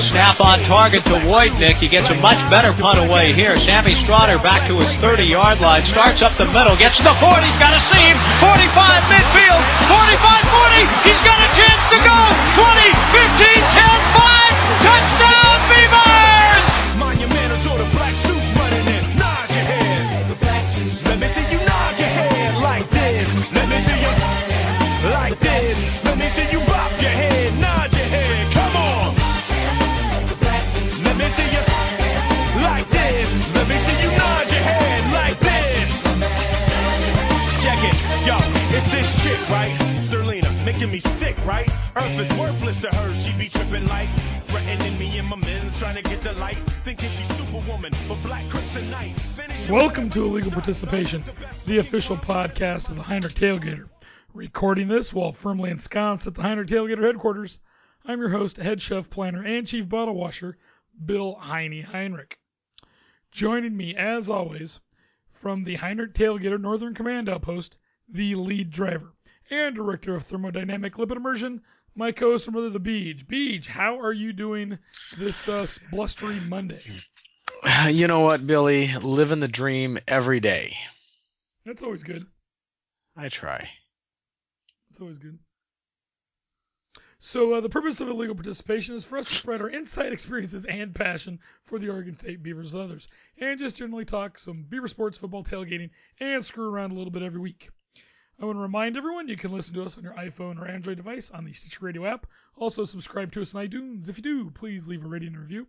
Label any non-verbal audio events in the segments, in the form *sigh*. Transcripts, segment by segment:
Snap on target to Wojtnik. He gets a much better punt away here. Sammie Stroughter back to his 30-yard line. Starts up the middle. Gets to the 40. He's got a seam. 45 midfield. 45-40. He's got a chance to go. 20, 15, 10, 5. Touchdown making me sick, right? Earth is worthless to her, she be tripping like threatening me and my men's trying to get the light, thinking she's superwoman, but black kryptonite. Finish Welcome to Illegal Participation, the official podcast of the Heinrich Tailgater. Recording this while firmly ensconced at the Heinrich Tailgater headquarters, I'm your host, head chef, planner, and chief bottle washer, Bill Heine Heinrich. Joining me, as always, from the Heinrich Tailgater Northern Command Outpost, the lead driver and director of thermodynamic lipid immersion, my co-host and brother, the Beej. Beej, how are you doing this uh, blustery Monday? You know what, Billy? Living the dream every day. That's always good. I try. That's always good. So uh, the purpose of illegal participation is for us to spread our insight, experiences, and passion for the Oregon State Beavers and others, and just generally talk some Beaver sports, football, tailgating, and screw around a little bit every week. I want to remind everyone you can listen to us on your iPhone or Android device on the Stitcher Radio app. Also, subscribe to us on iTunes. If you do, please leave a rating and review.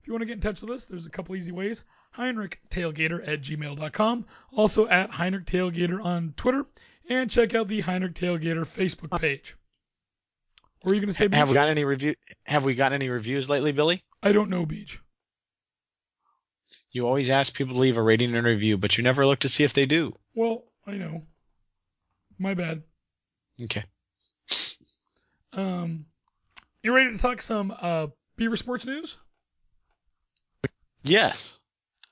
If you want to get in touch with us, there's a couple easy ways. HeinrichTailgater at gmail.com. Also at Heinrich Tailgater on Twitter. And check out the Heinrich Tailgater Facebook page. What are you going to say, Beach? Have we got any review? Have we got any reviews lately, Billy? I don't know, Beach. You always ask people to leave a rating and review, but you never look to see if they do. Well, I know. My bad. Okay. Um, you ready to talk some uh, Beaver sports news? Yes.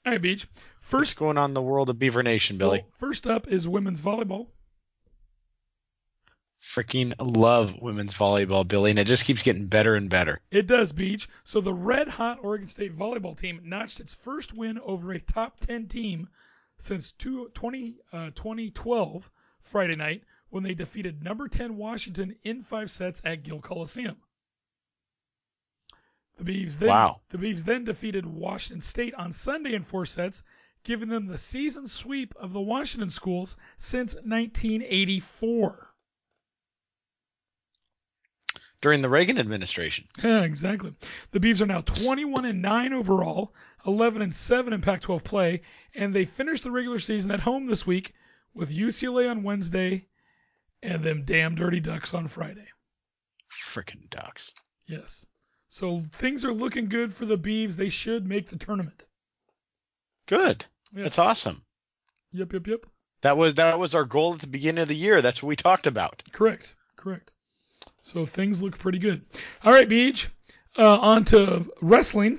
All right, Beach. What's First, going on in the world of Beaver Nation, Billy? well, first up is women's volleyball. Freaking love women's volleyball, Billy, and it just keeps getting better and better. It does, Beach. So the red hot Oregon State volleyball team notched its first win over a top 10 team since two, 20, uh, 2012 Friday night when they defeated number 10 Washington in five sets at Gill Coliseum. The Beavs then Wow. the Beavs then defeated Washington State on Sunday in four sets, giving them the season sweep of the Washington schools since 1984. During the Reagan administration. Yeah, exactly. The Beavs are now 21 and 9 overall, 11 and 7 in Pac-12 play, and they finished the regular season at home this week with UCLA on Wednesday and them damn dirty Ducks on Friday. Frickin' ducks. Yes. So things are looking good for the Beavs. They should make the tournament. Good. Yes. That's awesome. Yep, yep, yep. That was that was our goal at the beginning of the year. That's what we talked about. Correct. Correct. So things look pretty good. All right, Beach. Uh, on to wrestling.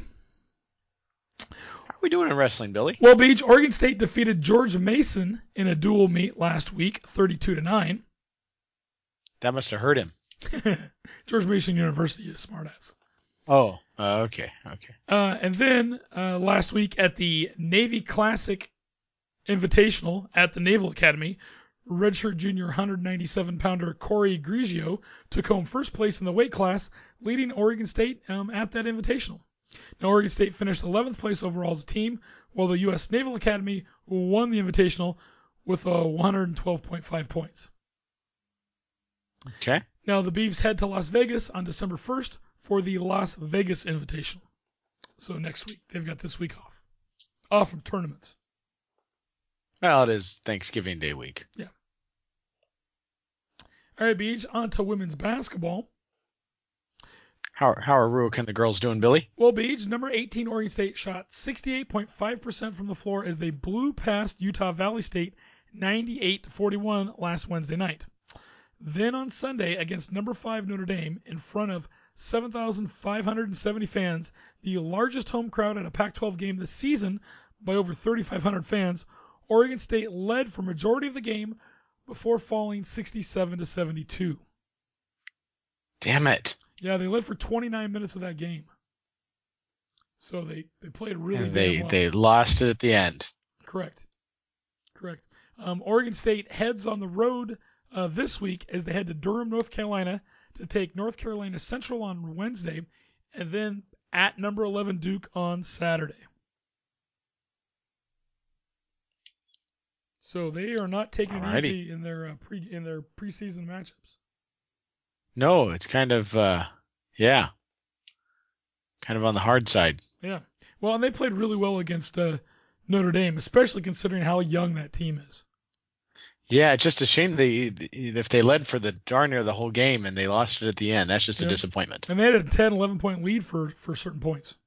We doing in wrestling, Billy? Well, Beach, Oregon State defeated George Mason in a dual meet last week, 32 to 9. That must have hurt him. *laughs* George Mason University is smartass. Oh. Uh, okay. Okay. Uh, and then uh, last week at the Navy Classic Invitational at the Naval Academy, redshirt junior 197 pounder Corey Griego took home first place in the weight class, leading Oregon State um, at that invitational. Now, Oregon State finished 11th place overall as a team, while the U.S. Naval Academy won the Invitational with uh, 112.5 points. Okay. Now, the Beavs head to Las Vegas on December 1st for the Las Vegas Invitational. So next week, they've got this week off. Off from tournaments. Well, it is Thanksgiving Day week. Yeah. All right, Beach, on to women's basketball. How how are Rueck and the girls doing, Billy? Well, Beach, number 18 Oregon State shot 68.5% from the floor as they blew past Utah Valley State 98 to 41 last Wednesday night. Then on Sunday against number 5 Notre Dame in front of 7,570 fans, the largest home crowd at a Pac-12 game this season by over 3,500 fans, Oregon State led for majority of the game before falling 67 to 72. Damn it. Yeah, they led for 29 minutes of that game. So they, they played really And they well. they lost it at the end. Correct. Correct. Um, Oregon State heads on the road uh, this week as they head to Durham, North Carolina to take North Carolina Central on Wednesday and then at number 11 Duke on Saturday. So they are not taking it easy in their uh, pre in their preseason matchups. No, it's kind of uh yeah. Kind of on the hard side. Yeah. Well, and they played really well against uh, Notre Dame, especially considering how young that team is. Yeah, it's just a shame they if they led for the darn near the whole game and they lost it at the end. That's just a disappointment. And they had a 10, 11 point lead for, for certain points.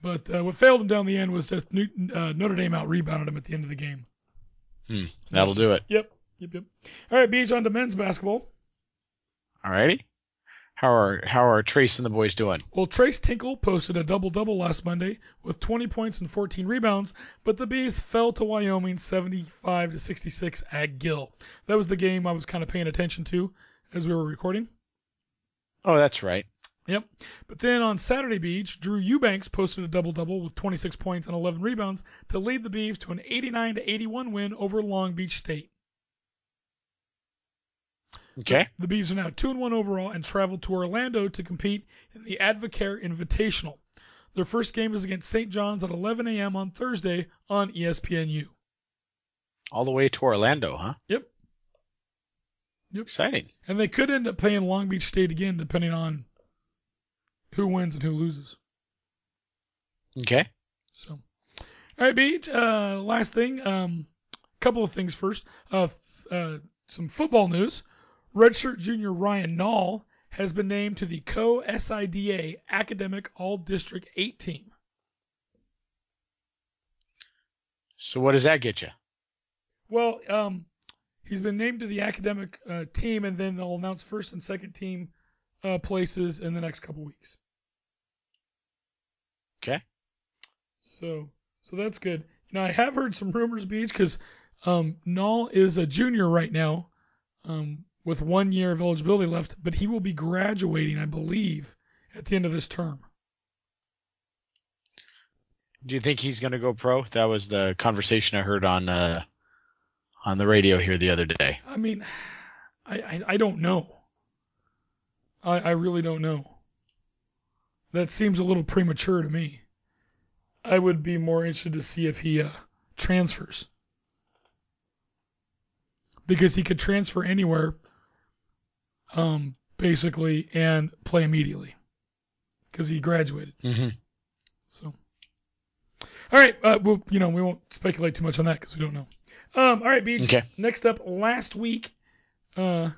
But uh, what failed them down the end was just Newton, uh, Notre Dame out rebounded them at the end of the game. Hmm, that'll do it. Yep. Yep. Yep. All right, Beach on to men's basketball. Alrighty. How are how are Tres and the boys doing? Well, Tres Tinkle posted a double double last Monday with 20 points and 14 rebounds, but the Bees fell to Wyoming 75 to 66 at Gill. That was the game I was kind of paying attention to as we were recording. Oh, that's right. Yep. But then on Saturday Beach, Drew Eubanks posted a double double with 26 points and 11 rebounds to lead the Beavs to an 89 to 81 win over Long Beach State. Okay. The Beavs are now 2 and 1 overall and travel to Orlando to compete in the Advocare Invitational. Their first game is against St. John's at 11 a.m. on Thursday on ESPNU. All the way to Orlando, huh? Yep. Exciting. And they could end up playing Long Beach State again, depending on who wins and who loses. Okay. So, all right, Beach. Uh, last thing, um, couple of things first. Uh, f- uh, some football news. Redshirt junior Ryan Nall has been named to the Co SIDA Academic All District 8 team. So what does that get you? Well, um, he's been named to the academic uh, team, and then they'll announce first and second team uh, places in the next couple weeks. Okay. So, so that's good. Now I have heard some rumors, Beach, because um, Nall is a junior right now, um, with one year of eligibility left, but he will be graduating, I believe, at the end of this term. Do you think he's going to go pro? That was the conversation I heard on uh, on the radio here the other day. I mean, I I, I don't know. I I really don't know. That seems a little premature to me. I would be more interested to see if he uh, transfers. Because he could transfer anywhere, um, basically, and play immediately. Because he graduated. Mm-hmm. So, all right, uh, well, you know, we won't speculate too much on that because we don't know. Um, all right, Beach. Okay. Next up, last week, uh,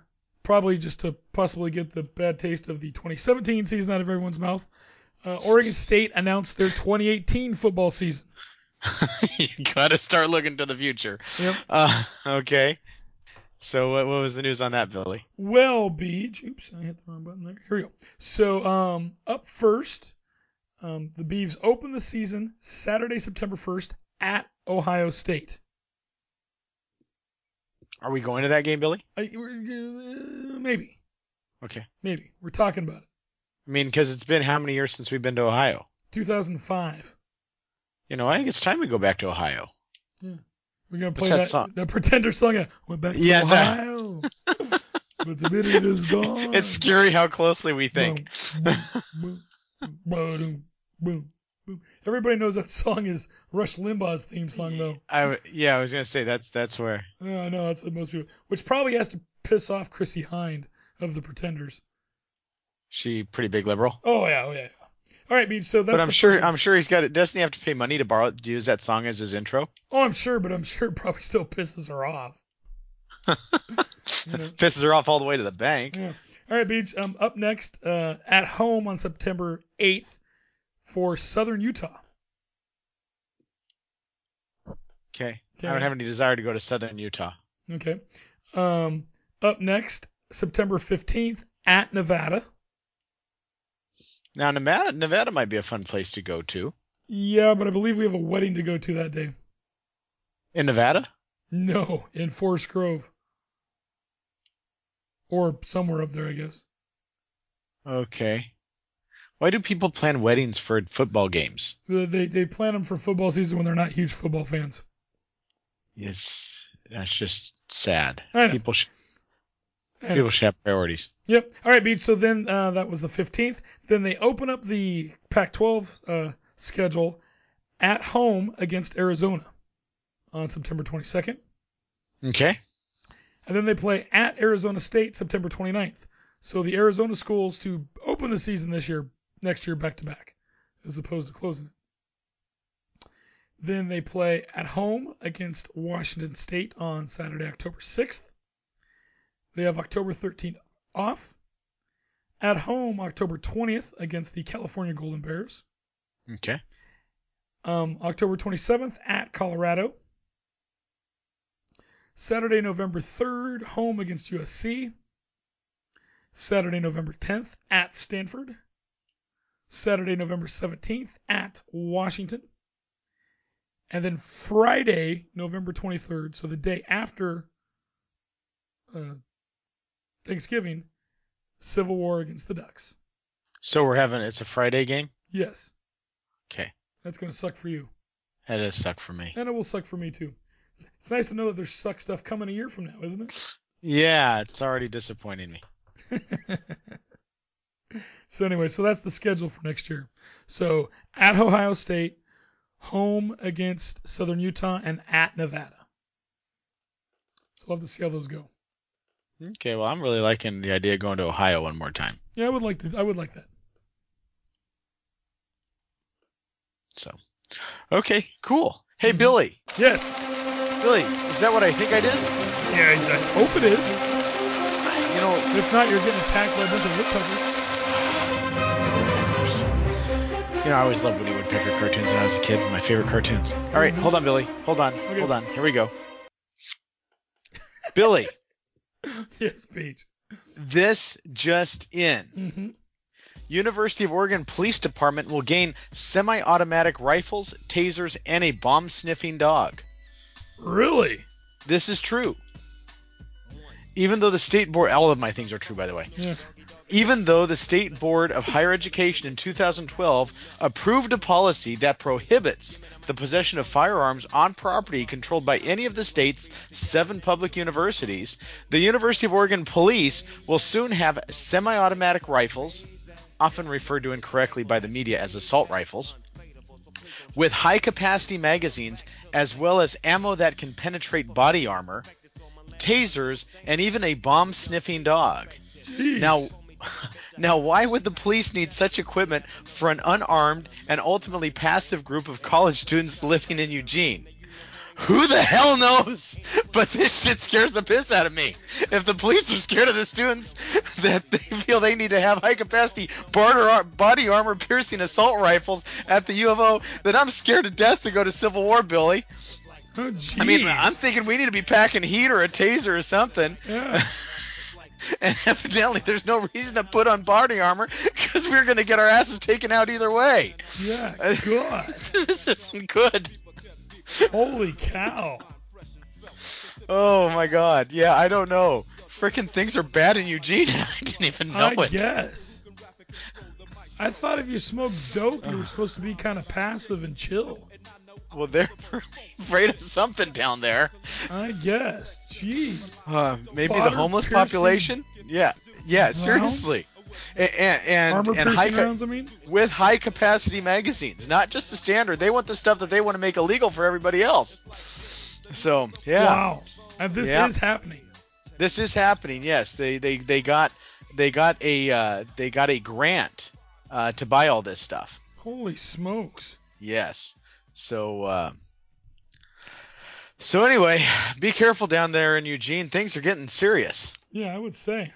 probably just to possibly get the bad taste of the 2017 season out of everyone's mouth. Uh, Oregon State announced their 2018 football season. *laughs* you got to start looking to the future. Yep. Uh, okay. So what, what was the news on that, Billy? Well, Beach. Oops, I hit the wrong button there. Here we go. So, um, up first, um, the Beavs open the season Saturday, September 1st at Ohio State. Are we going to that game, Billy? I, uh, maybe, Okay. maybe we're talking about it. I mean, because it's been how many years since we've been to Ohio? 2005. You know, I think it's time we go back to Ohio. We're gonna What's play that that, song? that Pretender song. uh, Went back to Yeah, a- Ohio, but the minute is gone. *laughs* It's scary how closely we think. Everybody knows that song is Rush Limbaugh's theme song, though. I yeah, I was gonna say that's that's where. Yeah, I know that's what most people. Which probably has to piss off Chrissie Hynde of the Pretenders. She pretty big liberal. Oh yeah, oh yeah. All right, Beach. So that's But I'm sure. I'm sure he's got it. Doesn't he have to pay money to borrow to use that song as his intro? Oh, I'm sure, but I'm sure it probably still pisses her off. *laughs* You know. Pisses her off all the way to the bank. Yeah. All right, Beach. Um, up next, uh, at home on September 8th for Southern Utah. Okay. Okay. I don't have any desire to go to Southern Utah. Okay. Um, up next, September 15th at Nevada. Now Nevada, Nevada might be a fun place to go to. Yeah, but I believe we have a wedding to go to that day. In Nevada? No, in Forest Grove. Or somewhere up there, I guess. Okay. Why do people plan weddings for football games? They, they, plan them for football season when they're not huge football fans. Yes, that's just sad. People sh- I know. People should have priorities. Yep. All right, Beach. So then uh, that was the 15th. Then they open up the Pac 12 uh, schedule at home against Arizona on September 22nd. Okay. And then they play at Arizona State September 29th. So the Arizona schools to open the season this year, next year back to back, as opposed to closing it. Then they play at home against Washington State on Saturday, October 6th. They have October 13th off. At home, October 20th against the California Golden Bears. Okay. Um, October 27th at Colorado. Saturday, November 3rd, home against USC. Saturday, November 10th at Stanford. Saturday, November 17th at Washington. And then Friday, November 23rd, so the day after uh, Thanksgiving, Civil War against the Ducks. So we're having it's a Friday game. Yes, Okay. that's going to suck for you. That does suck for me. And it will suck for me too. It's nice to know that there's suck stuff coming a year from now, isn't it? Yeah, it's already disappointing me. *laughs* So anyway, so that's the schedule for next year. So at Ohio State, home against Southern Utah, and at Nevada. So we'll have to see how those go. Okay, well I'm really liking the idea of going to Ohio one more time. Yeah, I would like to. I would like that. So, okay, cool. Hey Mhm. Billy, Yes. Billy, is that what I think it is? Yeah, I, I hope it is. You know, If not, you're getting attacked by a bunch of woodpeckers. *sighs* You know, I always loved Woody Woodpecker cartoons when I was a kid. My favorite cartoons. All right, Mhm. hold on, Billy. Hold on. Okay. Hold on. Here we go. Billy, *laughs* *laughs* yes, Pete. this just in. Mm-hmm. University of Oregon Police Department will gain semi-automatic rifles, tasers, and a bomb-sniffing dog. Really? This is true. Even though the state board, all of my things are true, by the way. Yeah. Even though the State Board of Higher Education in 2012 approved a policy that prohibits the possession of firearms on property controlled by any of the state's seven public universities, the University of Oregon Police will soon have semi automatic rifles, often referred to incorrectly by the media as assault rifles, with high capacity magazines as well as ammo that can penetrate body armor, tasers, and even a bomb sniffing dog. Jeez. Now, *laughs* now, why would the police need such equipment for an unarmed and ultimately passive group of college students living in Eugene? Who the hell knows? *laughs* But this shit scares the piss out of me. If the police are scared of the students *laughs* that they feel they need to have high capacity barter, body armor piercing assault rifles at the U of O, then I'm scared to death to go to Civil War, Billy. Oh. I mean, I'm thinking we need to be packing heat or a taser or something. Yeah. *laughs* And evidently, there's no reason to put on body armor because we're going to get our asses taken out either way. Yeah. *laughs* God. this isn't good. Holy cow. Oh my god. Yeah, I don't know. Freaking things are bad in Eugene, *laughs* I didn't even know I it. guess. I thought if you smoked dope, you were supposed to be kind of passive and chill. Well, they're *laughs* afraid of something down there. I guess. Jeez. Uh, maybe the homeless piercing population? Yeah. Yeah, seriously. and and, and high rounds, I mean. with high capacity magazines, not just the standard. They want the stuff that they want to make illegal for everybody else. So yeah, Wow. And this Yeah. is happening. this is happening. Yes, they they they got they got a uh, they got a grant uh, to buy all this stuff. Holy smokes. Yes. So uh, so anyway, *sighs* be careful down there in Eugene. Things are getting serious. Yeah, I would say.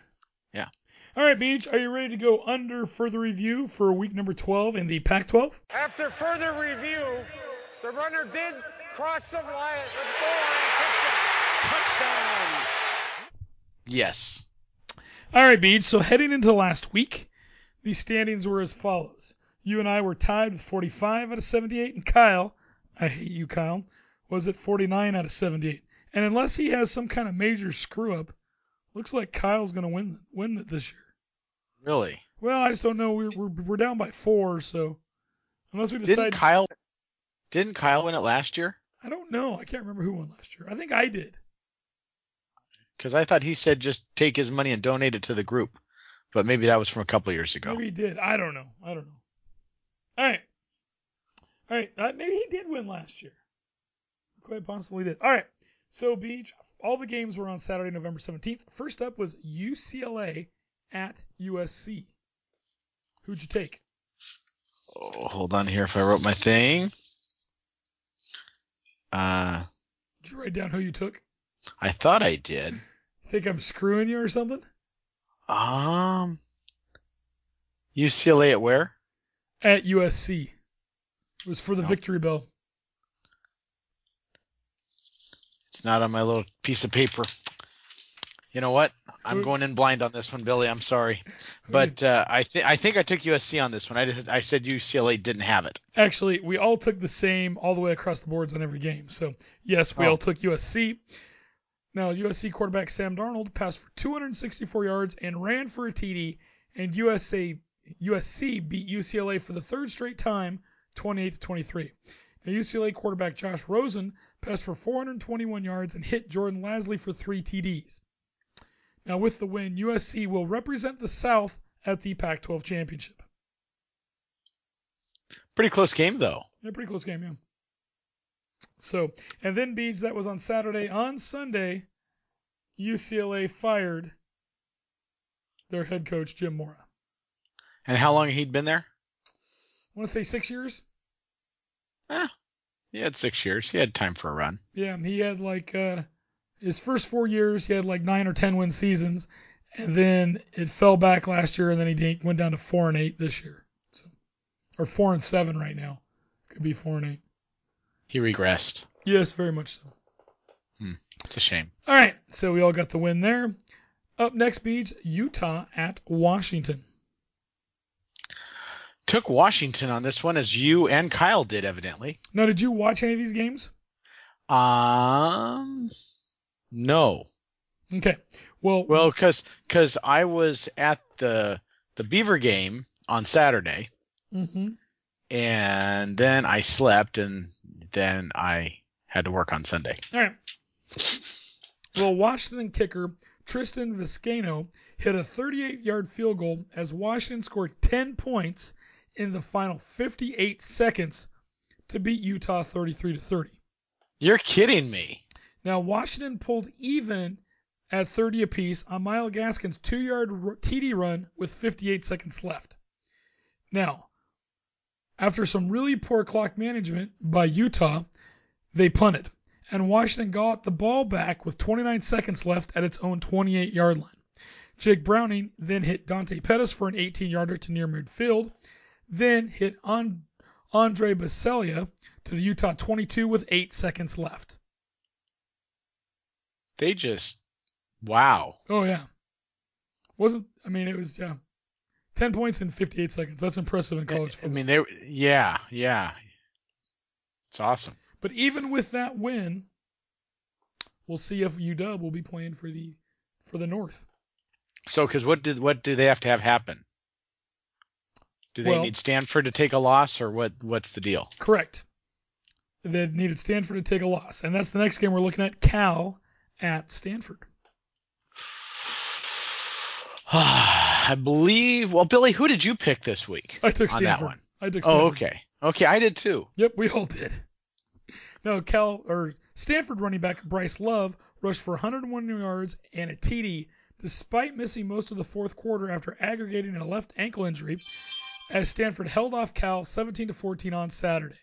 Yeah. All right, Beach, are you ready to go under further review for week number 12 in the Pac 12? After further review, the runner did cross the line, the goal line, touchdown. Yes. All right, Beach, so heading into last week, the standings were as follows. You and I were tied with 45 out of 78, and Kyle, I hate you, Kyle, was at 49 out of 78. And unless he has some kind of major screw up, looks like Kyle's going to win win it this year. Really. Well, I just don't know. We're, we're, we're down by four, so unless we decide. Didn't Kyle didn't Kyle win it last year? I don't know. I can't remember who won last year. I think I did. Because I thought he said just take his money and donate it to the group, but maybe that was from a couple years ago. Maybe he did. I don't know. I don't know. All right. All right. Uh, maybe he did win last year. Quite possibly did. All right. So, Beach, all the games were on Saturday, November 17th. First up was UCLA at USC. Who'd you take? Oh, hold on here if I wrote my thing. Uh, Did you write down who you took? I thought I did. *laughs* Think I'm screwing you or something? Um, UCLA at where? At USC. It was for the victory bell. It's not on my little piece of paper. You know what? I'm going in blind on this one, Billy. I'm sorry, but uh, I think I think I took USC on this one. I did, I said UCLA didn't have it. Actually, we all took the same all the way across the boards on every game. So, yes, we Oh. all took USC. Now, USC quarterback Sam Darnold passed for 264 yards and ran for a TD, and USA USC beat UCLA for the third straight time, 28 to 23. Now, UCLA quarterback Josh Rosen passed for 421 yards and hit Jordan Lasley for three TDs. Now, with the win, USC will represent the South at the Pac-12 championship. Pretty close game though. Yeah, pretty close game, yeah. So, and then Beach, that was on Saturday. On Sunday, UCLA fired their head coach, Jim Mora. And how long he'd been there? I want to say six years? Eh, he had six years. He had time for a run. Yeah, he had like uh, his first four years, he had like nine or ten win seasons, and then it fell back last year, and then he went down to four and eight this year. So, or four and seven right now. Could be four and eight. He regressed. Yes, very much so. It's a shame. All right, so we all got the win there. Up next, Beach, Utah at Washington. Took Washington on this one as you and Kyle did evidently. Now, did you watch any of these games? Um, no. Okay. Well, Well, because because I was at the the Beaver game on Saturday, mhm. and then I slept, and then I had to work on Sunday. all right. Well, Washington kicker Tristan Vizcaino hit a 38-yard field goal as Washington scored 10 points in the final 58 seconds to beat Utah 33 to 30. You're kidding me. Now, Washington pulled even at 30 apiece on Myles Gaskin's two yard TD run with 58 seconds left. Now, after some really poor clock management by Utah, they punted, and Washington got the ball back with 29 seconds left at its own 28 yard line. Jake Browning then hit Dante Pettis for an 18 yarder to near midfield, then hit on Andre Baccellia to the Utah 22 with 8 seconds left. They just wow. Oh yeah. Wasn't I mean it was yeah. Ten points in fifty eight seconds. That's impressive in college football. I mean, they yeah yeah. It's awesome. but even with that win, we'll see if UW will be playing for the for the North. So, because what did what do they have to have happen? Do they Well- need Stanford to take a loss, or what? What's the deal? Correct. They needed Stanford to take a loss. And that's the next game we're looking at Cal at Stanford. *sighs* I believe. Well, Billy, who did you pick this week? I took on Stanford. that one. I took oh, Stanford. Oh, okay. Okay, I did too. Yep, we all did. No, Cal or Stanford running back Bryce Love rushed for 101 yards and a TD, despite missing most of the fourth quarter after aggregating a left ankle injury, as Stanford held off Cal 17 to 14 on Saturday.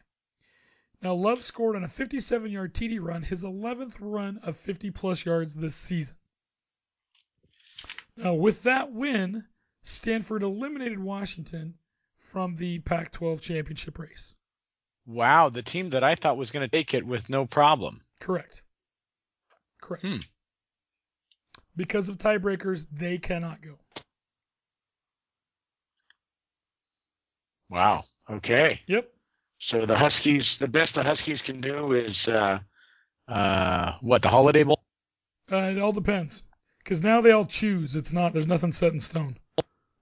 Now Love scored on a 57-yard TD run, his 11th run of 50-plus yards this season. Now with that win, Stanford eliminated Washington from the Pac-12 championship race. Wow, the team that I thought was going to take it with no problem. Correct. Correct. Hmm. Because of tiebreakers, they cannot go. Wow. Okay. Yep. So the Huskies, the best the Huskies can do is uh, uh, what the Holiday Bowl. Uh, it all depends. Because now they all choose. It's not. There's nothing set in stone.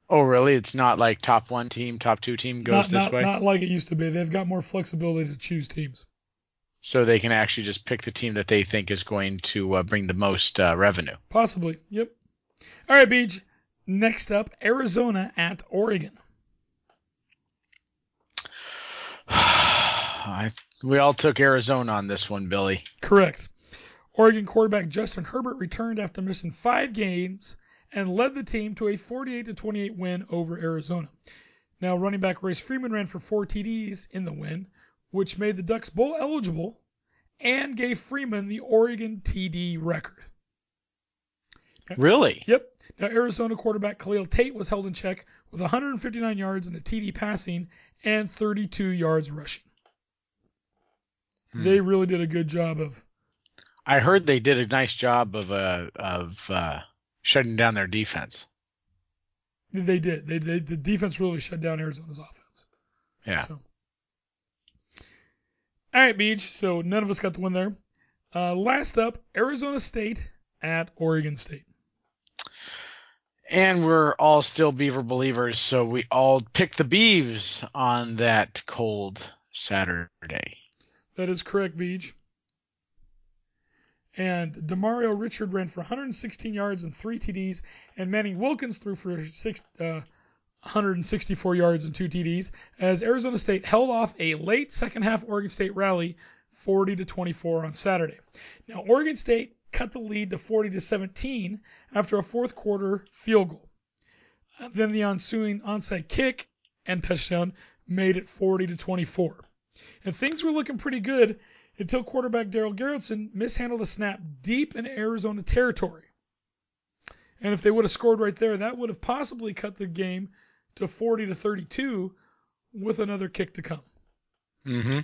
Oh, really? It's not like top one team, top two team goes Not, this not, way, not like it used to be. They've got more flexibility to choose teams. so they can actually just pick the team that they think is going to uh, bring the most uh, revenue. Possibly. Yep. All right, Beach. Next up, Arizona at Oregon. I, we all took Arizona on this one, Billy. Correct. Oregon quarterback Justin Herbert returned after missing five games and led the team to a 48 to 28 win over Arizona. Now, running back Royce Freeman ran for four TDs in the win, which made the Ducks bowl eligible and gave Freeman the Oregon TD record. Really? Yep. Now, Arizona quarterback Khalil Tate was held in check with 159 yards and a TD passing and 32 yards rushing. Hmm. They really did a good job of I heard they did a nice job of uh, of uh, shutting down their defense. They did. They, they the defense really shut down Arizona's offense. Yeah. So. All right, Beach. So none of us got the win there. Uh, last up, Arizona State at Oregon State. And we're all still Beaver believers, so we all picked the Beavs on that cold Saturday. That is correct, Beach. And Demario Richard ran for 116 yards and three TDs, and Manning Wilkins threw for six, uh, 164 yards and two TDs, as Arizona State held off a late second half Oregon State rally, 40 to 24 on Saturday. Now Oregon State cut the lead to 40 to 17 after a fourth quarter field goal. Then the ensuing onside kick and touchdown made it 40 to 24. And things were looking pretty good until quarterback Darell Garretson mishandled a snap deep in Arizona territory. And if they would have scored right there, that would have possibly cut the game to 40 to 32 with another kick to come. Mm-hmm.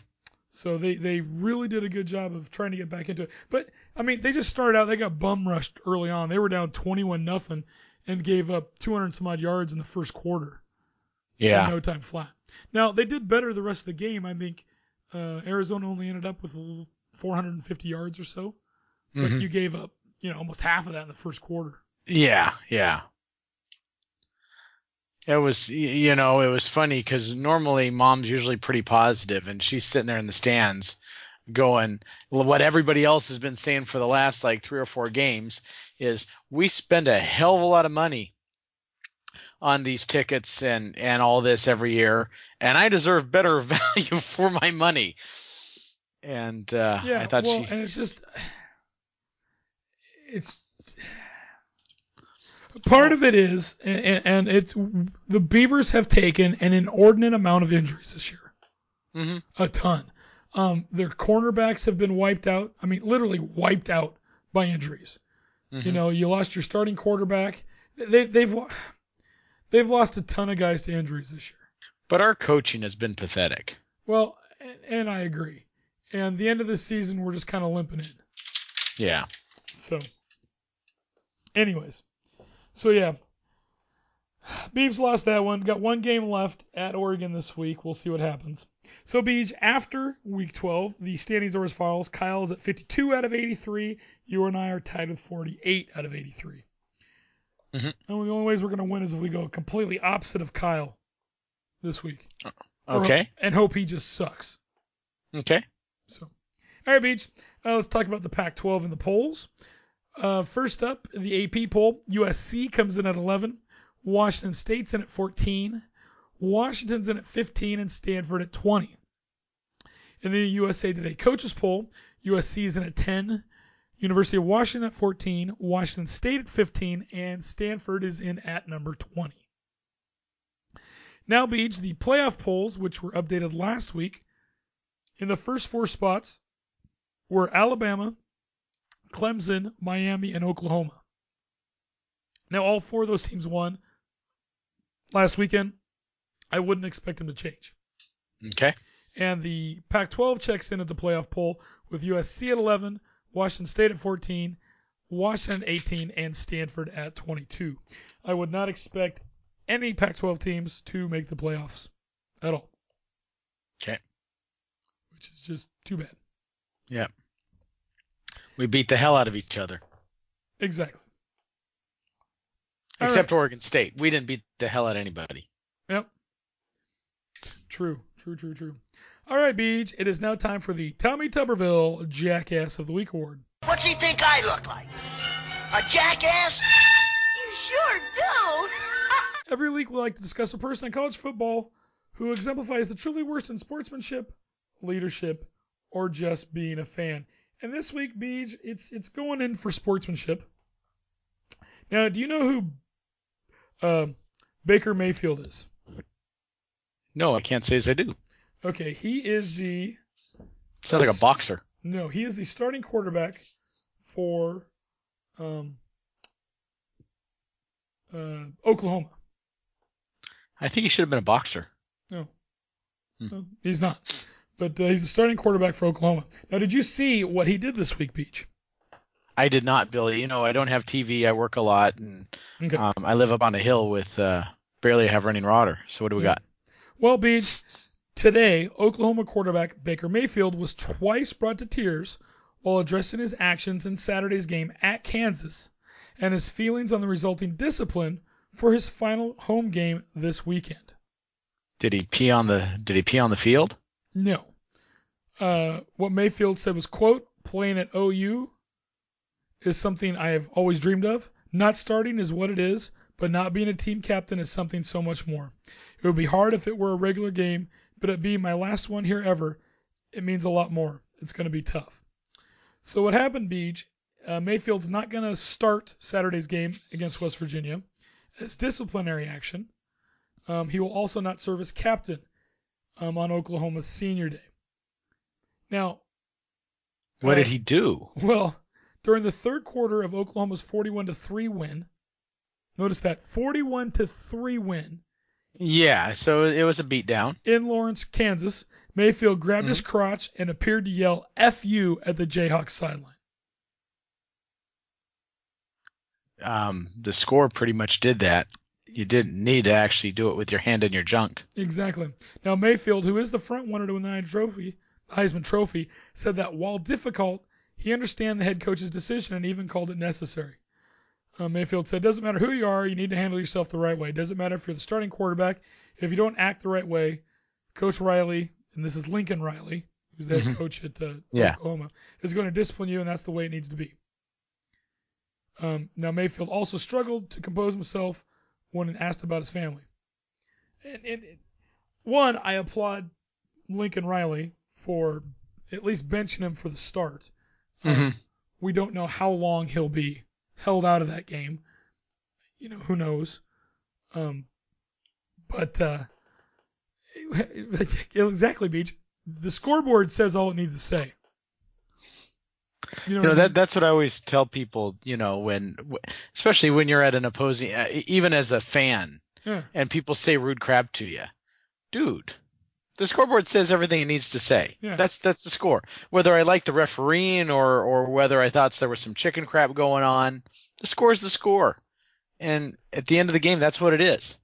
So they, they really did a good job of trying to get back into it. But I mean, they just started out. They got bum rushed early on. They were down 21 nothing and gave up 200 some odd yards in the first quarter. Yeah. no time flat. Now they did better the rest of the game. I think uh, Arizona only ended up with 450 yards or so, but Mhm. you gave up you know almost half of that in the first quarter. Yeah, yeah. It was, you know, it was funny because normally mom's usually pretty positive, and she's sitting there in the stands going, what everybody else has been saying for the last like three or four games is we spend a hell of a lot of money on these tickets and and all this every year, and I deserve better *laughs* value for my money. And uh, Yeah, I thought well, she, and it's just it's part of it is, and, and it's the Beavers have taken an inordinate amount of injuries this year, Mhm. a ton. Um, their cornerbacks have been wiped out. I mean, literally wiped out by injuries. You Mhm. know, you lost your starting quarterback. They, they've they've lost a ton of guys to injuries this year. but our coaching has been pathetic. Well, and, and I agree. And the end of this season, we're just kind of limping in. Yeah. So, anyways, so yeah, Beavs lost that one. Got one game left at Oregon this week. We'll see what happens. So, Beej, after week 12, the standings are as follows. Kyle is at 52 out of 83. You and I are tied with 48 out of 83. Mhm. And the only ways we're going to win is if we go completely opposite of Kyle this week. Or- Okay. and hope he just sucks. Okay. So, all right, Beach. Uh, let's talk about the Pac-12 and the polls. Uh, first up, the AP poll. USC comes in at 11. Washington State's in at 14. Washington's in at 15 and Stanford at 20. In the USA Today coaches poll, USC is in at 10, University of Washington at 14, Washington State at 15, and Stanford is in at number 20. Now, Beach, the playoff polls, which were updated last week, in the first four spots were Alabama, Clemson, Miami, and Oklahoma. Now, all four of those teams won last weekend. I wouldn't expect them to change. Okay. And the Pac 12 checks in at the playoff poll with USC at 11, Washington State at 14, Washington 18, and Stanford at 22. I would not expect any Pac 12 teams to make the playoffs at all. Okay. Which is just too bad. Yeah. We beat the hell out of each other. Exactly. All Except Oregon State. We didn't beat the hell out of anybody. Yep. True, true, true, true. All right, Beach, it is now time for the Tommy Tuberville Jackass of the Week Award. What's he think I look like? A jackass? You sure do. *laughs* Every week, we like to discuss a person in college football who exemplifies the truly worst in sportsmanship, leadership, or just being a fan. And this week, Beach, it's it's going in for sportsmanship. Now, do you know who uh, Baker Mayfield is? No, I can't say as I do. Okay, he is the Sounds like a boxer. no, he is the starting quarterback for um, uh, Oklahoma. I think he should have been a boxer. No, Hmm. no he's not. But uh, he's the starting quarterback for Oklahoma. Now, did you see what he did this week, Beach? I did not, Billy. You know, I don't have TV. I work a lot, and Okay. um, I live up on a hill with uh, barely have running water. So what do we Yeah. got? Well, Beach, today, Oklahoma quarterback Baker Mayfield was twice brought to tears while addressing his actions in Saturday's game at Kansas and his feelings on the resulting discipline for his final home game this weekend. Did he pee on the Did he pee on the field? No. Uh, what Mayfield said was, quote, playing at OU is something I have always dreamed of. Not starting is what it is, but not being a team captain is something so much more. It would be hard if it were a regular game, but it being my last one here ever, it means a lot more. It's going to be tough. So what happened, Beach, uh, Mayfield's not going to start Saturday's game against West Virginia It's disciplinary action. Um, he will also not serve as captain um, on Oklahoma's senior day. Now, What uh, did he do? Well, during the third quarter of Oklahoma's 41 to 3 win, notice that 41 to 3 win Yeah, so it was a beatdown. in Lawrence, Kansas, Mayfield grabbed his crotch and appeared to yell "Fu" at the Jayhawks sideline. Um, the score pretty much did that. You didn't need to actually do it with your hand in your junk. Exactly. Now Mayfield, who is the front runner to win the Heisman Trophy, Heisman Trophy, said that while difficult, he understand the head coach's decision and even called it necessary. Uh, Mayfield said, "Doesn't matter who you are, you need to handle yourself the right way. Doesn't matter if you're the starting quarterback. If you don't act the right way, Coach Riley, and this is Lincoln Riley, who's the head coach at uh, Yeah. Oklahoma, is going to discipline you, and that's the way it needs to be." Um, now Mayfield also struggled to compose himself when asked about his family. And, and one, I applaud Lincoln Riley for at least benching him for the start. Mhm. We don't know how long he'll be held out of that game. You know, who knows? Um, but uh, *laughs* exactly, Beach. The scoreboard says all it needs to say. You know, You know what I mean? that that's what I always tell people. You know when, especially when you're at an opposing, uh, even as a fan, Yeah. and people say rude crap to you, dude. The scoreboard says everything it needs to say. Yeah. That's that's the score. Whether I like the refereeing or or whether I thought there was some chicken crap going on, the score is the score. And at the end of the game, that's what it is.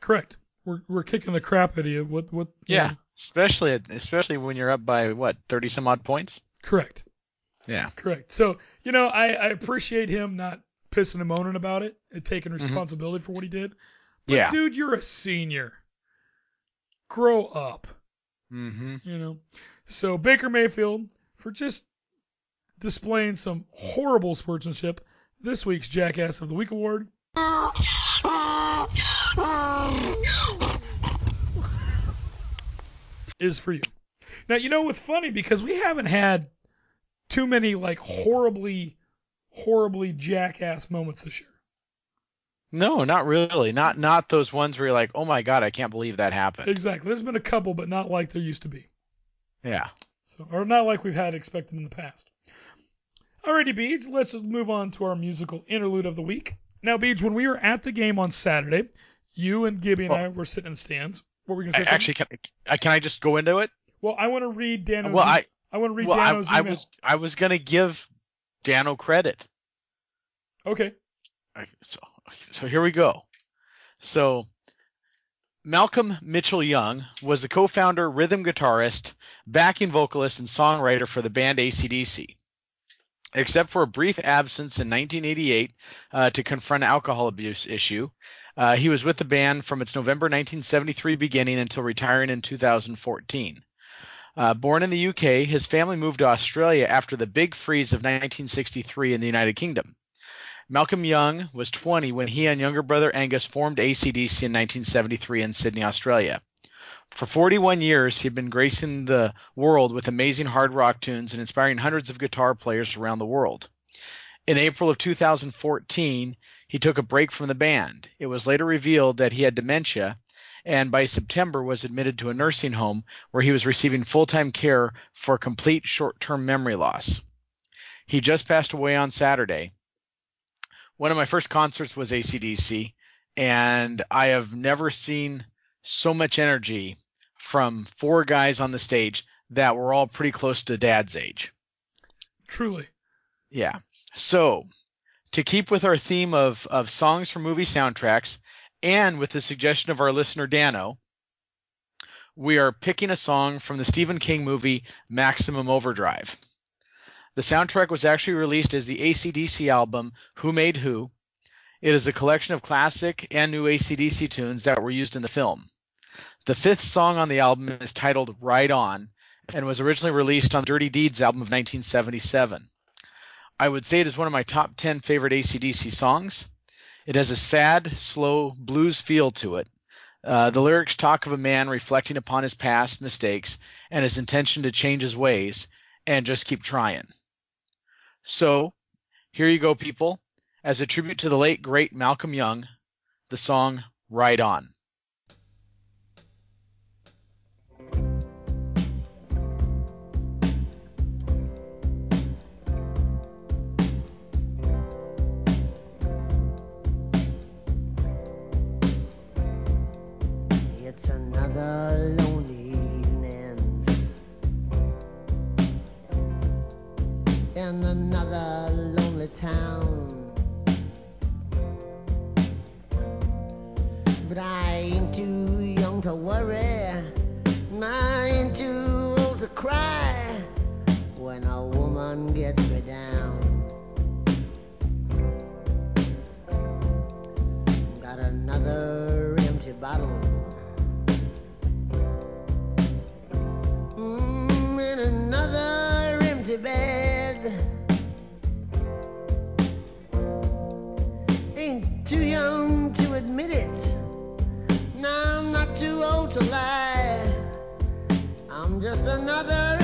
Correct. We're we're kicking the crap out of you. What what? you Yeah. know, Especially especially when you're up by what thirty some odd points. correct. Yeah. Correct. So, you know, I, I appreciate him not pissing and moaning about it and taking mm-hmm. responsibility for what he did. But Yeah. dude, you're a senior. Grow up. Mm-hmm. You know. So Baker Mayfield, for just displaying some horrible sportsmanship, this week's Jackass of the Week award is for you. Now you know what's funny because we haven't had too many like horribly, horribly jackass moments this year. No, not really. Not not those ones where you're like, oh my god, I can't believe that happened. Exactly. There's been a couple, but not like there used to be. Yeah. So, or not like we've had expected in the past. Alrighty, Beads, let's move on to our musical interlude of the week. Now, Beads, when we were at the game on Saturday, you and Gibby and Well- I were sitting in the stands. What were we gonna I, say? actually, can I, can I just go into it? well, I want to read Dano's. well, I I want to read well, Dano's I was I was gonna give Dano credit. Okay. Okay, So, so here we go. So, Malcolm Mitchell Young was the co-founder, rhythm guitarist, backing vocalist, and songwriter for the band ACDC. Except for a brief absence in 1988 uh, to confront alcohol abuse issue, uh, he was with the band from its November 1973 beginning until retiring in 2014. Uh, born in the UK, his family moved to Australia after the Big Freeze of 1963 in the United Kingdom. Malcolm Young was 20 when he and younger brother Angus formed ACDC in 1973 in Sydney, Australia. For 41 years, he had been gracing the world with amazing hard rock tunes and inspiring hundreds of guitar players around the world. In April of 2014, he took a break from the band. It was later revealed that he had dementia and by September was admitted to a nursing home where he was receiving full-time care for complete short-term memory loss. He just passed away on Saturday. One of my first concerts was ACDC, and I have never seen so much energy from four guys on the stage that were all pretty close to dad's age. Truly. Yeah. So, to keep with our theme of, of songs from movie soundtracks, and with the suggestion of our listener Dano, we are picking a song from the Stephen King movie Maximum Overdrive. The soundtrack was actually released as the ACDC album Who Made Who. It is a collection of classic and new ACDC tunes that were used in the film. The fifth song on the album is titled Ride On and was originally released on Dirty Deeds album of 1977. I would say it is one of my top 10 favorite ACDC songs. It has a sad, slow blues feel to it. Uh, the lyrics talk of a man reflecting upon his past mistakes and his intention to change his ways and just keep trying. So, here you go, people. As a tribute to the late, great Malcolm Young, the song Ride On. To lie. I'm just another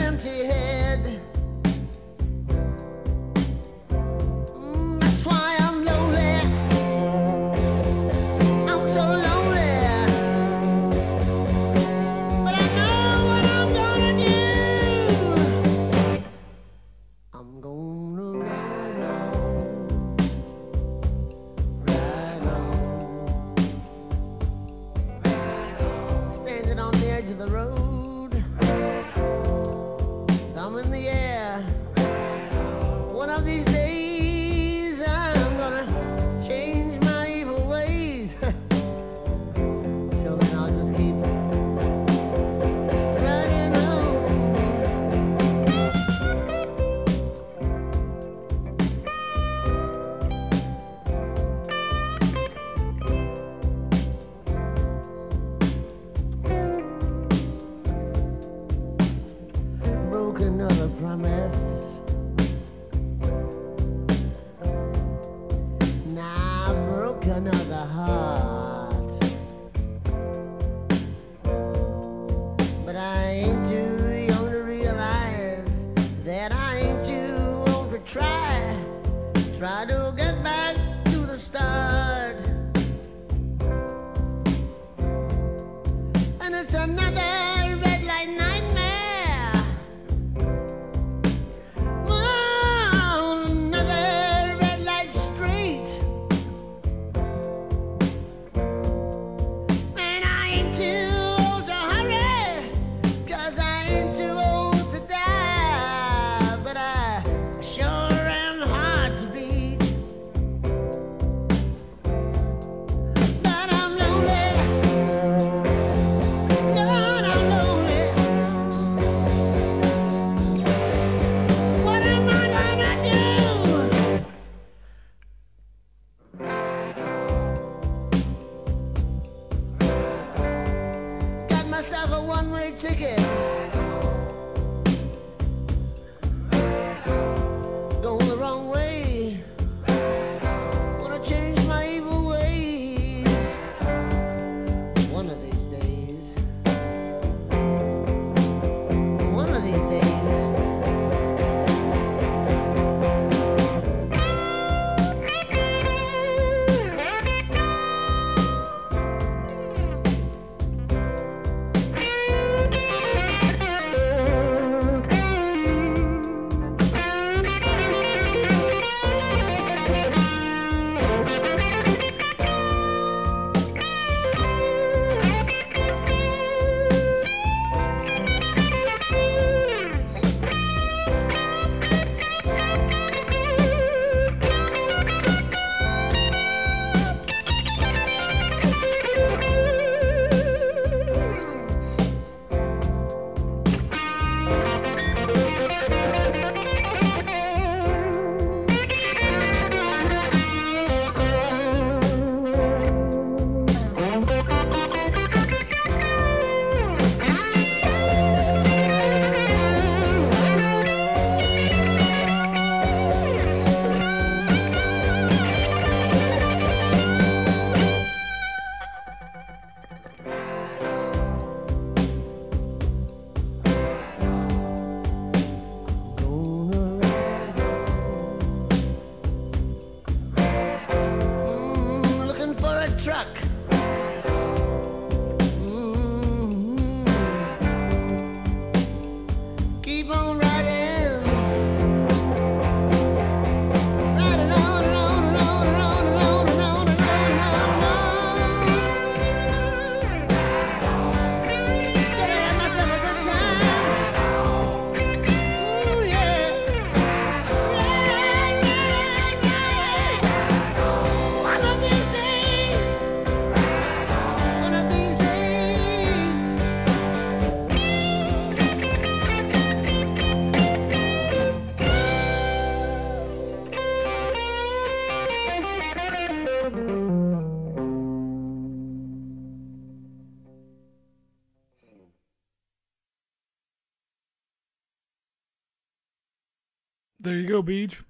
There you go, Beach.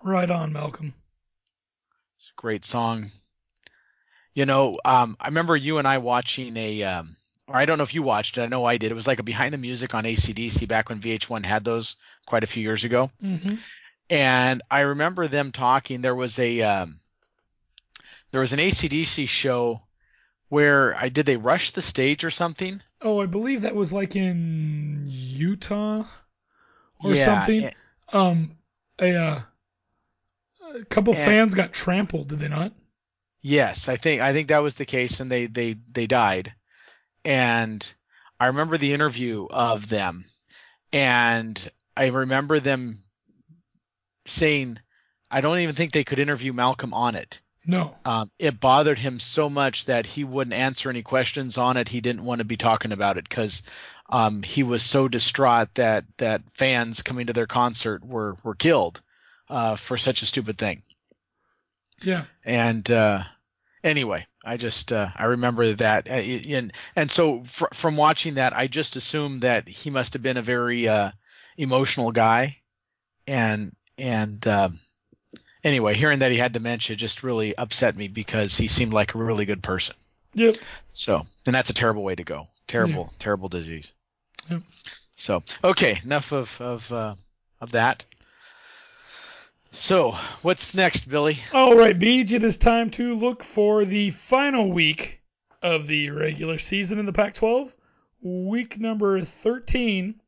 Right on, Malcolm. It's a great song. You know, um, I remember you and I watching a, um, or I don't know if you watched it. I know I did. It was like a behind the music on ACDC back when VH1 had those quite a few years ago. Mm-hmm. And I remember them talking. There was a, um, there was an ACDC show where I did they rush the stage or something? Oh, I believe that was like in Utah or Yeah, something. Um, a, uh, a couple And- fans got trampled, did they not? Yes, I think I think that was the case, and they they they died. And I remember the interview of them, and I remember them saying, "I don't even think they could interview Malcolm on it." No. Um, it bothered him so much that he wouldn't answer any questions on it. He didn't want to be talking about it because um, he was so distraught that that fans coming to their concert were were killed uh, for such a stupid thing. Yeah. And uh, anyway, I just uh, I remember that, uh, and and so fr- from watching that, I just assumed that he must have been a very uh, emotional guy, and and um, anyway, hearing that he had dementia just really upset me because he seemed like a really good person. Yep. So, and that's a terrible way to go. Terrible, terrible disease. Yep. So, okay, enough of of uh, of that. So, what's next, Billy? All right, Beej, it is time to look for the final week of the regular season in the Pac 12. Week number 13.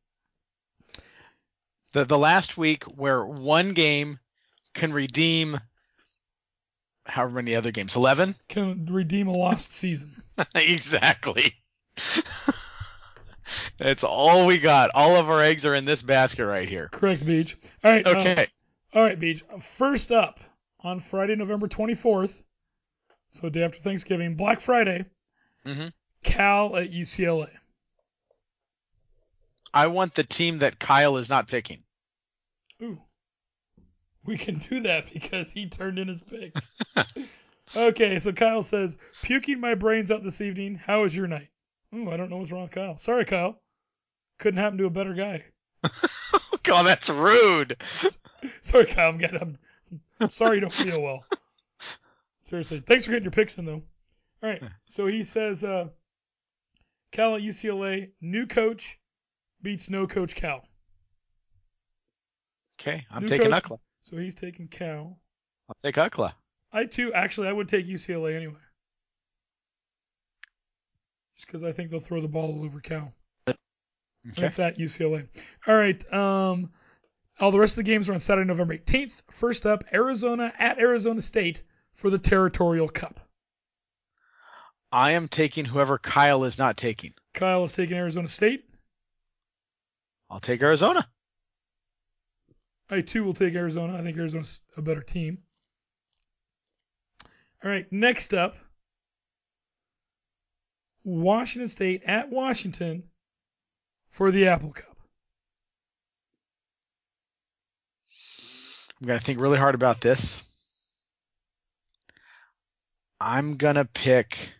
the the last week where one game can redeem however many other games 11 Can redeem a lost season. *laughs* exactly *laughs* that's all we got all of our eggs are in this basket right here Correct, Beach. All right. okay all right, Beach. First up, on Friday, November 24th, so day after Thanksgiving, Black Friday, hmm Cal at UCLA. i want the team that kyle is not picking Ooh. We can do that because he turned in his picks. *laughs* okay, so Kyle says, puking my brains out this evening. How was your night? Ooh, I don't know what's wrong with Kyle. Sorry, Kyle. Couldn't happen to a better guy. *laughs* god that's rude *laughs* Sorry, Kyle. I'm getting. I'm, sorry you don't feel well. Seriously. Thanks for getting your picks in though. All right. So he says, uh, Cal at UCLA, new coach beats no coach Cal. okay i'm New taking coach- ukla So he's taking Cal. i'll take UCLA. I too, actually, I would take UCLA anyway. Just because I think they'll throw the ball all over Cal. Okay. That's at UCLA. All right. Um, all the rest of the games are on Saturday, November 18th. First up, Arizona at Arizona State for the Territorial Cup. i am taking whoever kyle is not taking Kyle is taking Arizona State. i'll take arizona I too will take Arizona. I think Arizona's a better team. All right, next up, Washington State at Washington for the Apple Cup. i'm gonna think really hard about this i'm gonna pick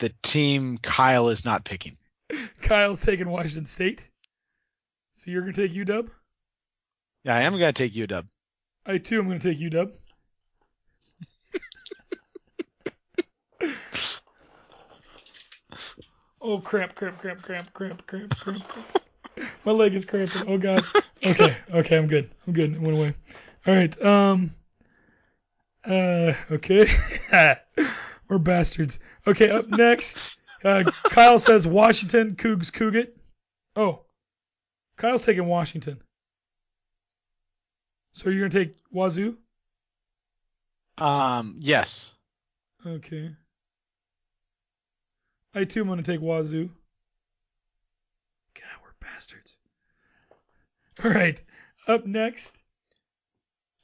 the team kyle is not picking *laughs* Kyle's taking Washington State. So you're going to take UW? Yeah, I am gonna take UW. I too am going to take UW. Oh, cramp, cramp, cramp, cramp, cramp, cramp, cramp. cramp. My leg is cramping. Oh, God. Okay, okay, I'm good. I'm good. It went away. All right. Um. Uh. Okay. *laughs* We're bastards. Okay. Up next, uh, Kyle says Washington Cougs Cougat. Oh, Kyle's taking Washington. So you're gonna take Wazoo? Um, yes. Okay. I too am gonna take Wazoo. God, we're bastards. *laughs* All right. Up next,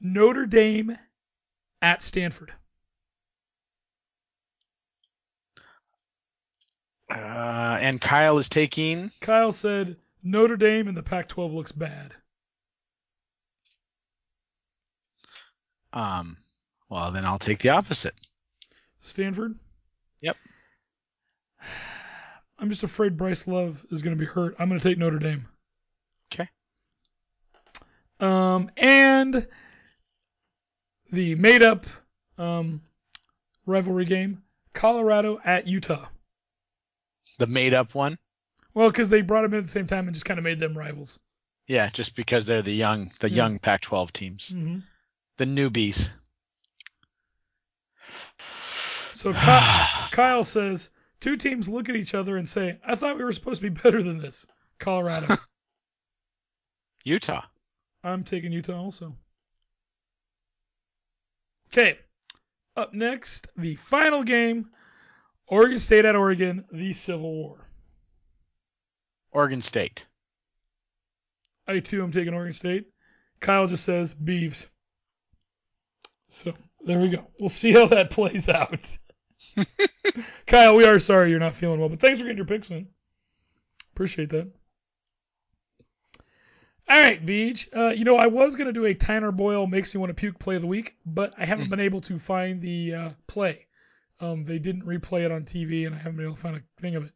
Notre Dame at Stanford. Uh, and Kyle is taking. Kyle said Notre Dame and the Pac-12 looks bad. Um, well, then I'll take the opposite. Stanford. Yep. I'm just afraid Bryce Love is going to be hurt. I'm going to take Notre Dame. Okay. Um, and the made up um, rivalry game, Colorado at Utah. The made up one. Well, because they brought them in at the same time and just kind of made them rivals. Yeah, just because they're the young, the Yeah. young Pac-12 teams, hmm the newbies. So Ky- *sighs* Kyle says two teams look at each other and say, "I thought we were supposed to be better than this." Colorado. *laughs* Utah. I'm taking Utah also. Okay. Up next, the final game Oregon State at Oregon, the Civil War. Oregon State. I too am taking Oregon State. Kyle just says Beavs. So there we go. We'll see how that plays out. *laughs* Kyle, we are sorry you're not feeling well, but thanks for getting your picks in. Appreciate that. All right, Beach. Uh, you know, I was going to do a Tanner Boyle makes me want to puke play of the week, but I haven't been able to find the uh, play. Um, they didn't replay it on TV, and I haven't been able to find a thing of it.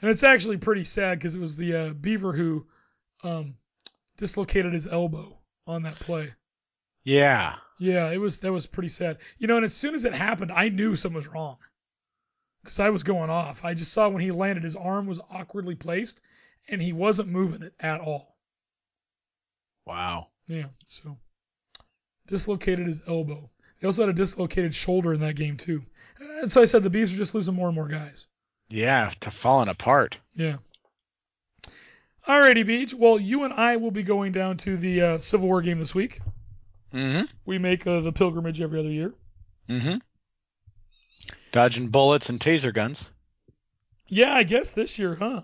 And it's actually pretty sad because it was the uh, Beaver who um, dislocated his elbow on that play. Yeah. Yeah, it was that was pretty sad. You know, and as soon as it happened, I knew something was wrong because I was going off. I just saw when he landed, his arm was awkwardly placed, and he wasn't moving it at all. Wow. Yeah, so dislocated his elbow. They also had a dislocated shoulder in that game too. And so I said the Bees are just losing more and more guys. Yeah, to falling apart. Yeah. Alrighty, Beach. Well, you and I will be going down to the uh, Civil War game this week. Mm-hmm. We make uh, the pilgrimage every other year. Mm-hmm. Dodging bullets and taser guns. Yeah, I guess this year, huh?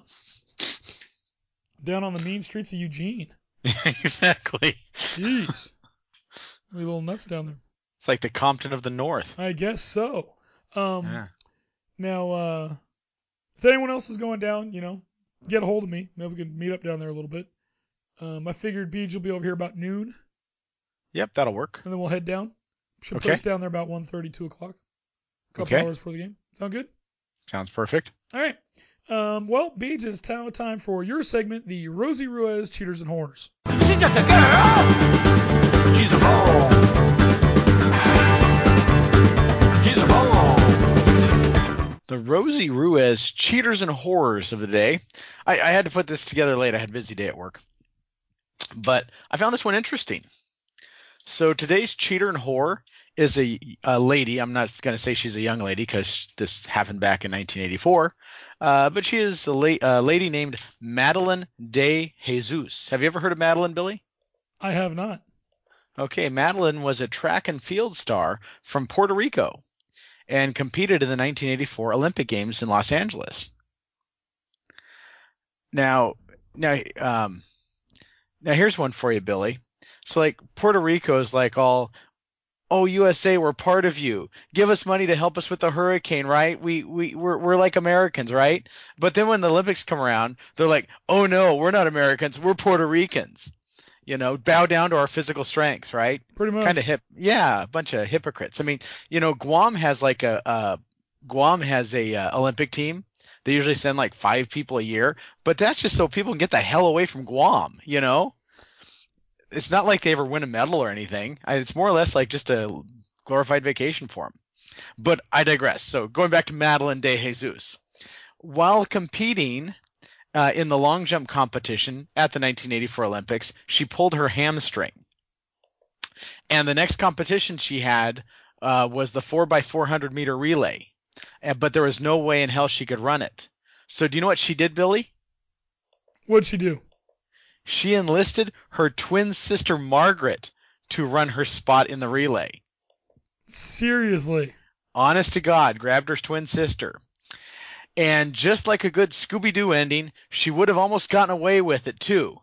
Down on the mean streets of Eugene. *laughs* exactly. Jeez. We little nuts down there. It's like the Compton of the North. I guess so. Um, Yeah. Now, uh, if anyone else is going down, you know, get a hold of me. Maybe we can meet up down there a little bit. Um, I figured Beej will be over here about noon, Yep, that'll work. and then we'll head down. Should Okay. post down there about 1.30, 2 o'clock. A couple Okay. hours before the game. Sound good? Sounds perfect. All right. Um, well, Beej, it's now time for your segment, the Rosie Ruiz Cheaters and Horrors. She's just a girl. She's a ball. She's a ball. The Rosie Ruiz cheaters and horrors of the day. I, I had to put this together late. I had a busy day at work. But I found this one interesting. So today's cheater and whore is a, a lady. I'm not going to say she's a young lady because this happened back in 1984. Uh, but she is a, la- a lady named Madeline De Jesus. Have you ever heard of Madeline, Billy? I have not. Okay, Madeline was a track and field star from Puerto Rico and competed in the 1984 Olympic Games in Los Angeles. Now, now, um, now here's one for you, Billy. So like Puerto Rico is like all, oh USA, we're part of you. Give us money to help us with the hurricane, right? We we we're we're like Americans, right? But then when the Olympics come around, they're like, oh no, we're not Americans, we're Puerto Ricans. You know, bow down to our physical strengths, right? Pretty much. kind of hip yeah a bunch of hypocrites i mean you know guam has like a uh guam has a uh, olympic team they usually send like five people a year but that's just so people can get the hell away from guam you know it's not like they ever win a medal or anything it's more or less like just a glorified vacation for them but i digress so going back to madeline de jesus while competing uh, in the long jump competition at the 1984 olympics she pulled her hamstring and the next competition she had uh, was the 4x400 meter relay. Uh, but there was no way in hell she could run it. So do you know what she did, Billy? What'd she do? She enlisted her twin sister Margaret to run her spot in the relay. Seriously. Honest to God, grabbed her twin sister. And just like a good Scooby Doo ending, she would have almost gotten away with it too.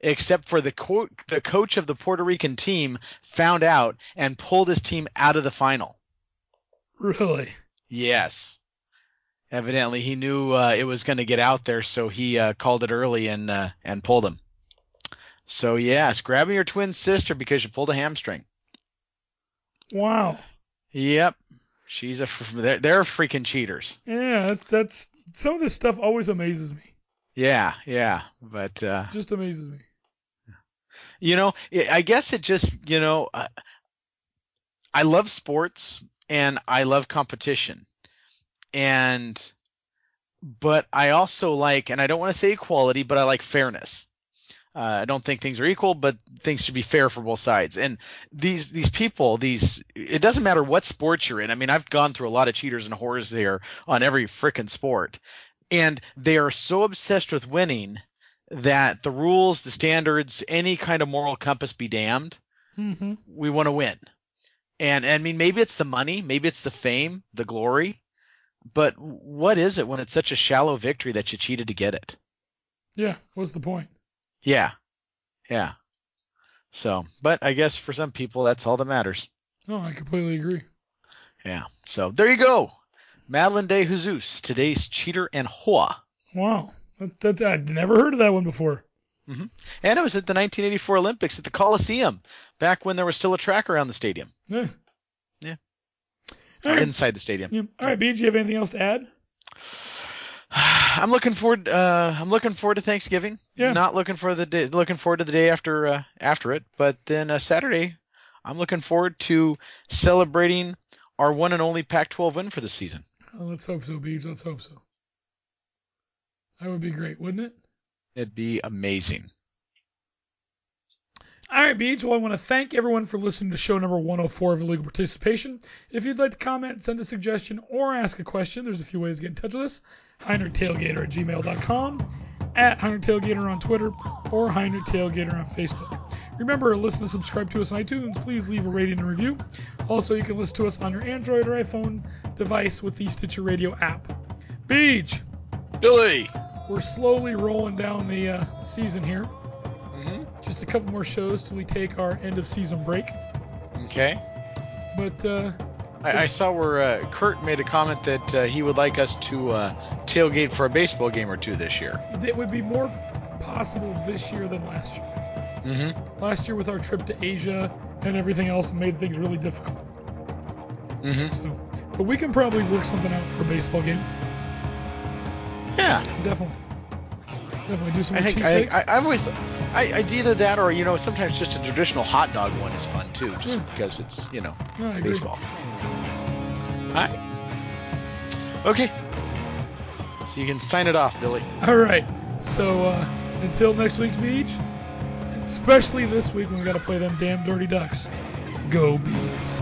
Except for the co- the coach of the Puerto Rican team found out and pulled his team out of the final. Really? Yes. Evidently, he knew uh, it was going to get out there, so he uh, called it early and uh, and pulled him. So yes, grabbing your twin sister because you pulled a hamstring. Wow. Yep, she's a they're, they're freaking cheaters. Yeah, that's that's some of this stuff always amazes me. Yeah, yeah, but uh, Just amazes me. You know, it, I guess it just, you know, I, I love sports and I love competition. And, but I also like, and I don't want to say equality, but I like fairness. Uh, I don't think things are equal, but things should be fair for both sides. And these these people, these it doesn't matter what sport you're in. I mean, I've gone through a lot of cheaters and whores there on every frickin' sport, and they are so obsessed with winning that the rules, the standards, any kind of moral compass be damned. Mm-hmm. We want to win. And I mean, maybe it's the money, maybe it's the fame, the glory, but what is it when it's such a shallow victory that you cheated to get it? Yeah. What's the point? Yeah. Yeah. So, but I guess for some people that's all that matters. No, I completely agree. Yeah. So there you go. Madeline de Jesus, today's cheater and hoa. Wow. That, that, I'd never heard of that one before. hmm And it was at the 1984 Olympics at the Coliseum, back when there was still a track around the stadium. Yeah. Yeah. Right. inside the stadium. Yeah. All right, B, do you have anything else to add? *sighs* I'm looking forward. Uh, I'm looking forward to Thanksgiving. Yeah. Not looking for the day, looking forward to the day after uh, after it, but then uh, Saturday, I'm looking forward to celebrating our one and only Pac-12 win for the season. Oh, let's hope so, Beach. Let's hope so. That would be great, wouldn't it? It'd be amazing. All right, Beach. Well, I want to thank everyone for listening to show number 104 of Illegal Participation. If you'd like to comment, send a suggestion, or ask a question, there's a few ways to get in touch with us. HeinerTailgater at gmail.com, at HeinerTailgater on Twitter, or HeinerTailgater on Facebook. Remember, listen and subscribe to us on iTunes. Please leave a rating and review. Also, you can listen to us on your Android or iPhone device with the Stitcher Radio app. Beach, Billy. we're slowly rolling down the uh, season here. Just a couple more shows till we take our end of season break. Okay. But uh, I, I saw where uh, Kurt made a comment that uh, he would like us to uh, tailgate for a baseball game or two this year. it would be more possible this year than last year. Mm-hmm. Last year, with our trip to Asia and everything else, made things really difficult. Mm-hmm. So, but we can probably work something out for a baseball game. Yeah. Definitely. Definitely do some I think I. I, I've always I, I either that or you know sometimes just a traditional hot dog one is fun too, just Yeah. because it's you know baseball. All right. Okay. So you can sign it off, Billy. All right. So uh, until next week's beach, especially this week when we got to play them damn dirty ducks. Go bees.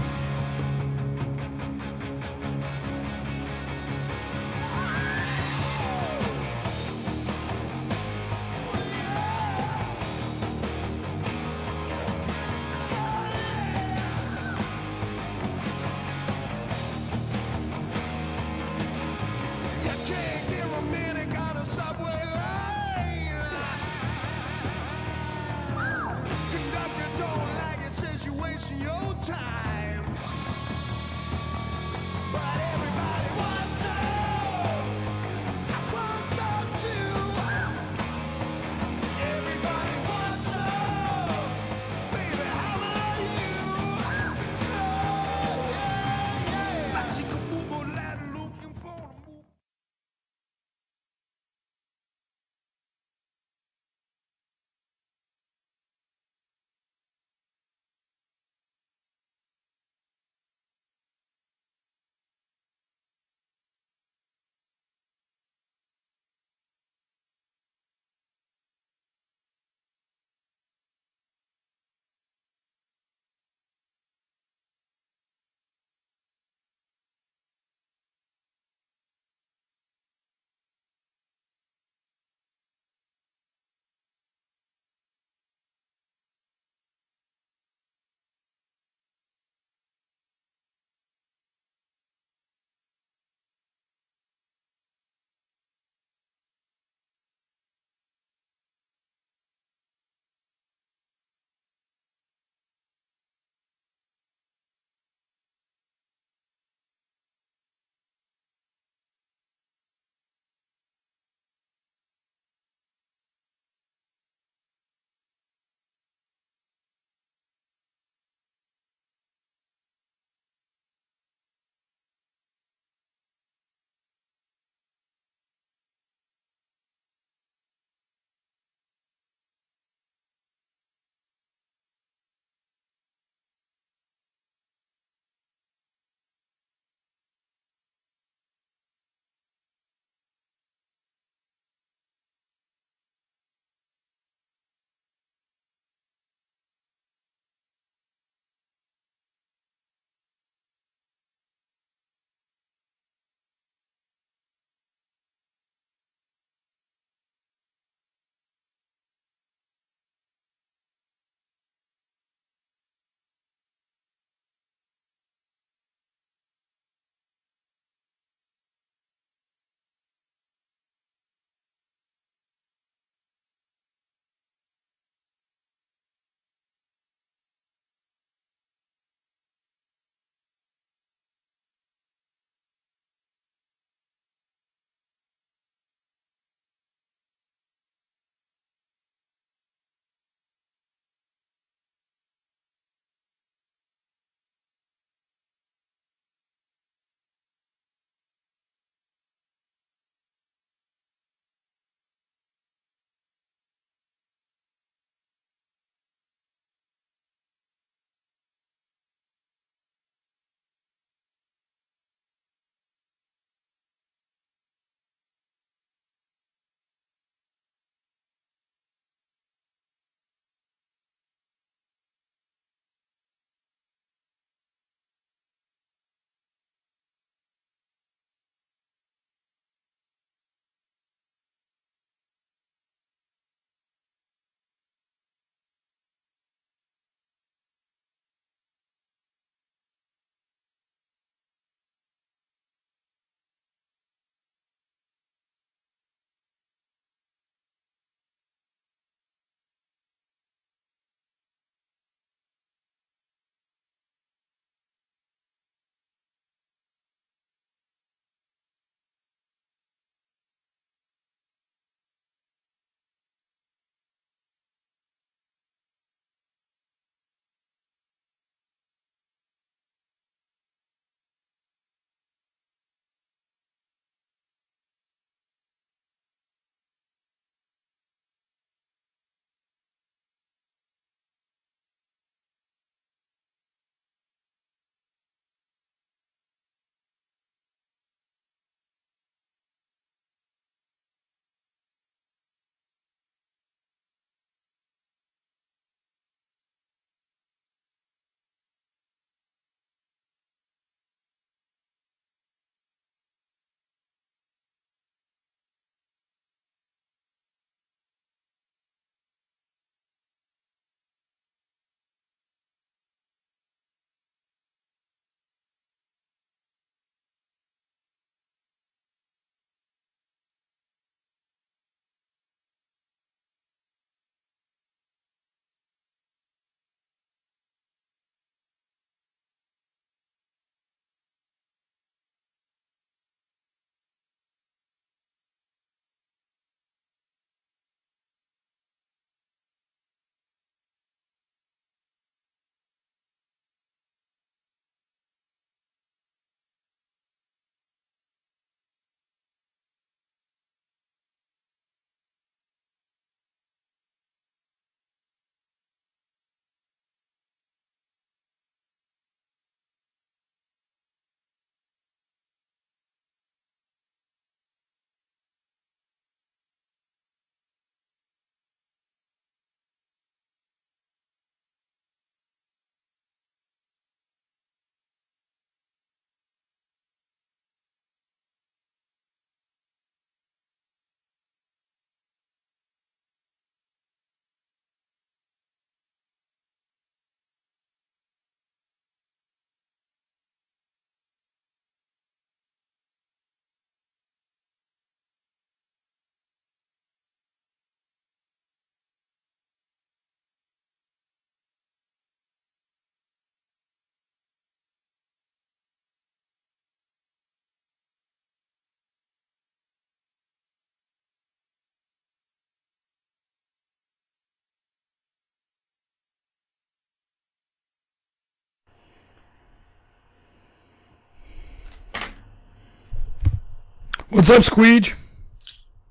What's up, Squeege?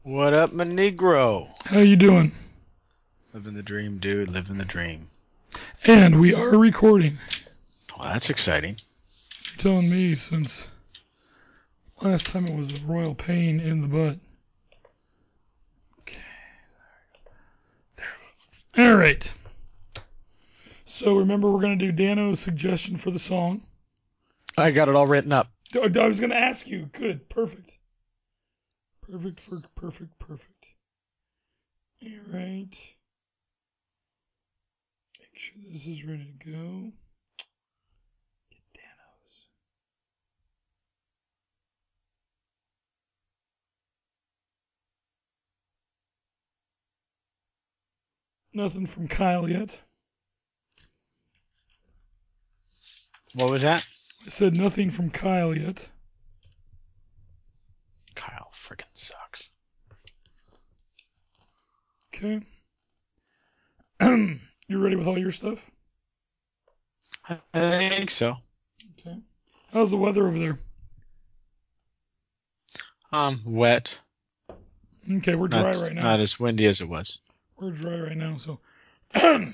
What up, my Negro? How you doing? Living the dream, dude. Living the dream. And we are recording. Well, that's exciting. You're telling me since last time it was a royal pain in the butt. Okay. There. All right. So remember, we're gonna do Dano's suggestion for the song. I got it all written up. I I was gonna ask you. Good. Perfect. Perfect for perfect perfect. All right. Make sure this is ready to go. Get Danos. Nothing from Kyle yet. What was that? I said nothing from Kyle yet. Freaking sucks. Okay. *clears throat* you ready with all your stuff? I think so. Okay. How's the weather over there? Um, wet. Okay, we're dry Not, right now. not as windy as it was. We're dry right now, so *clears throat*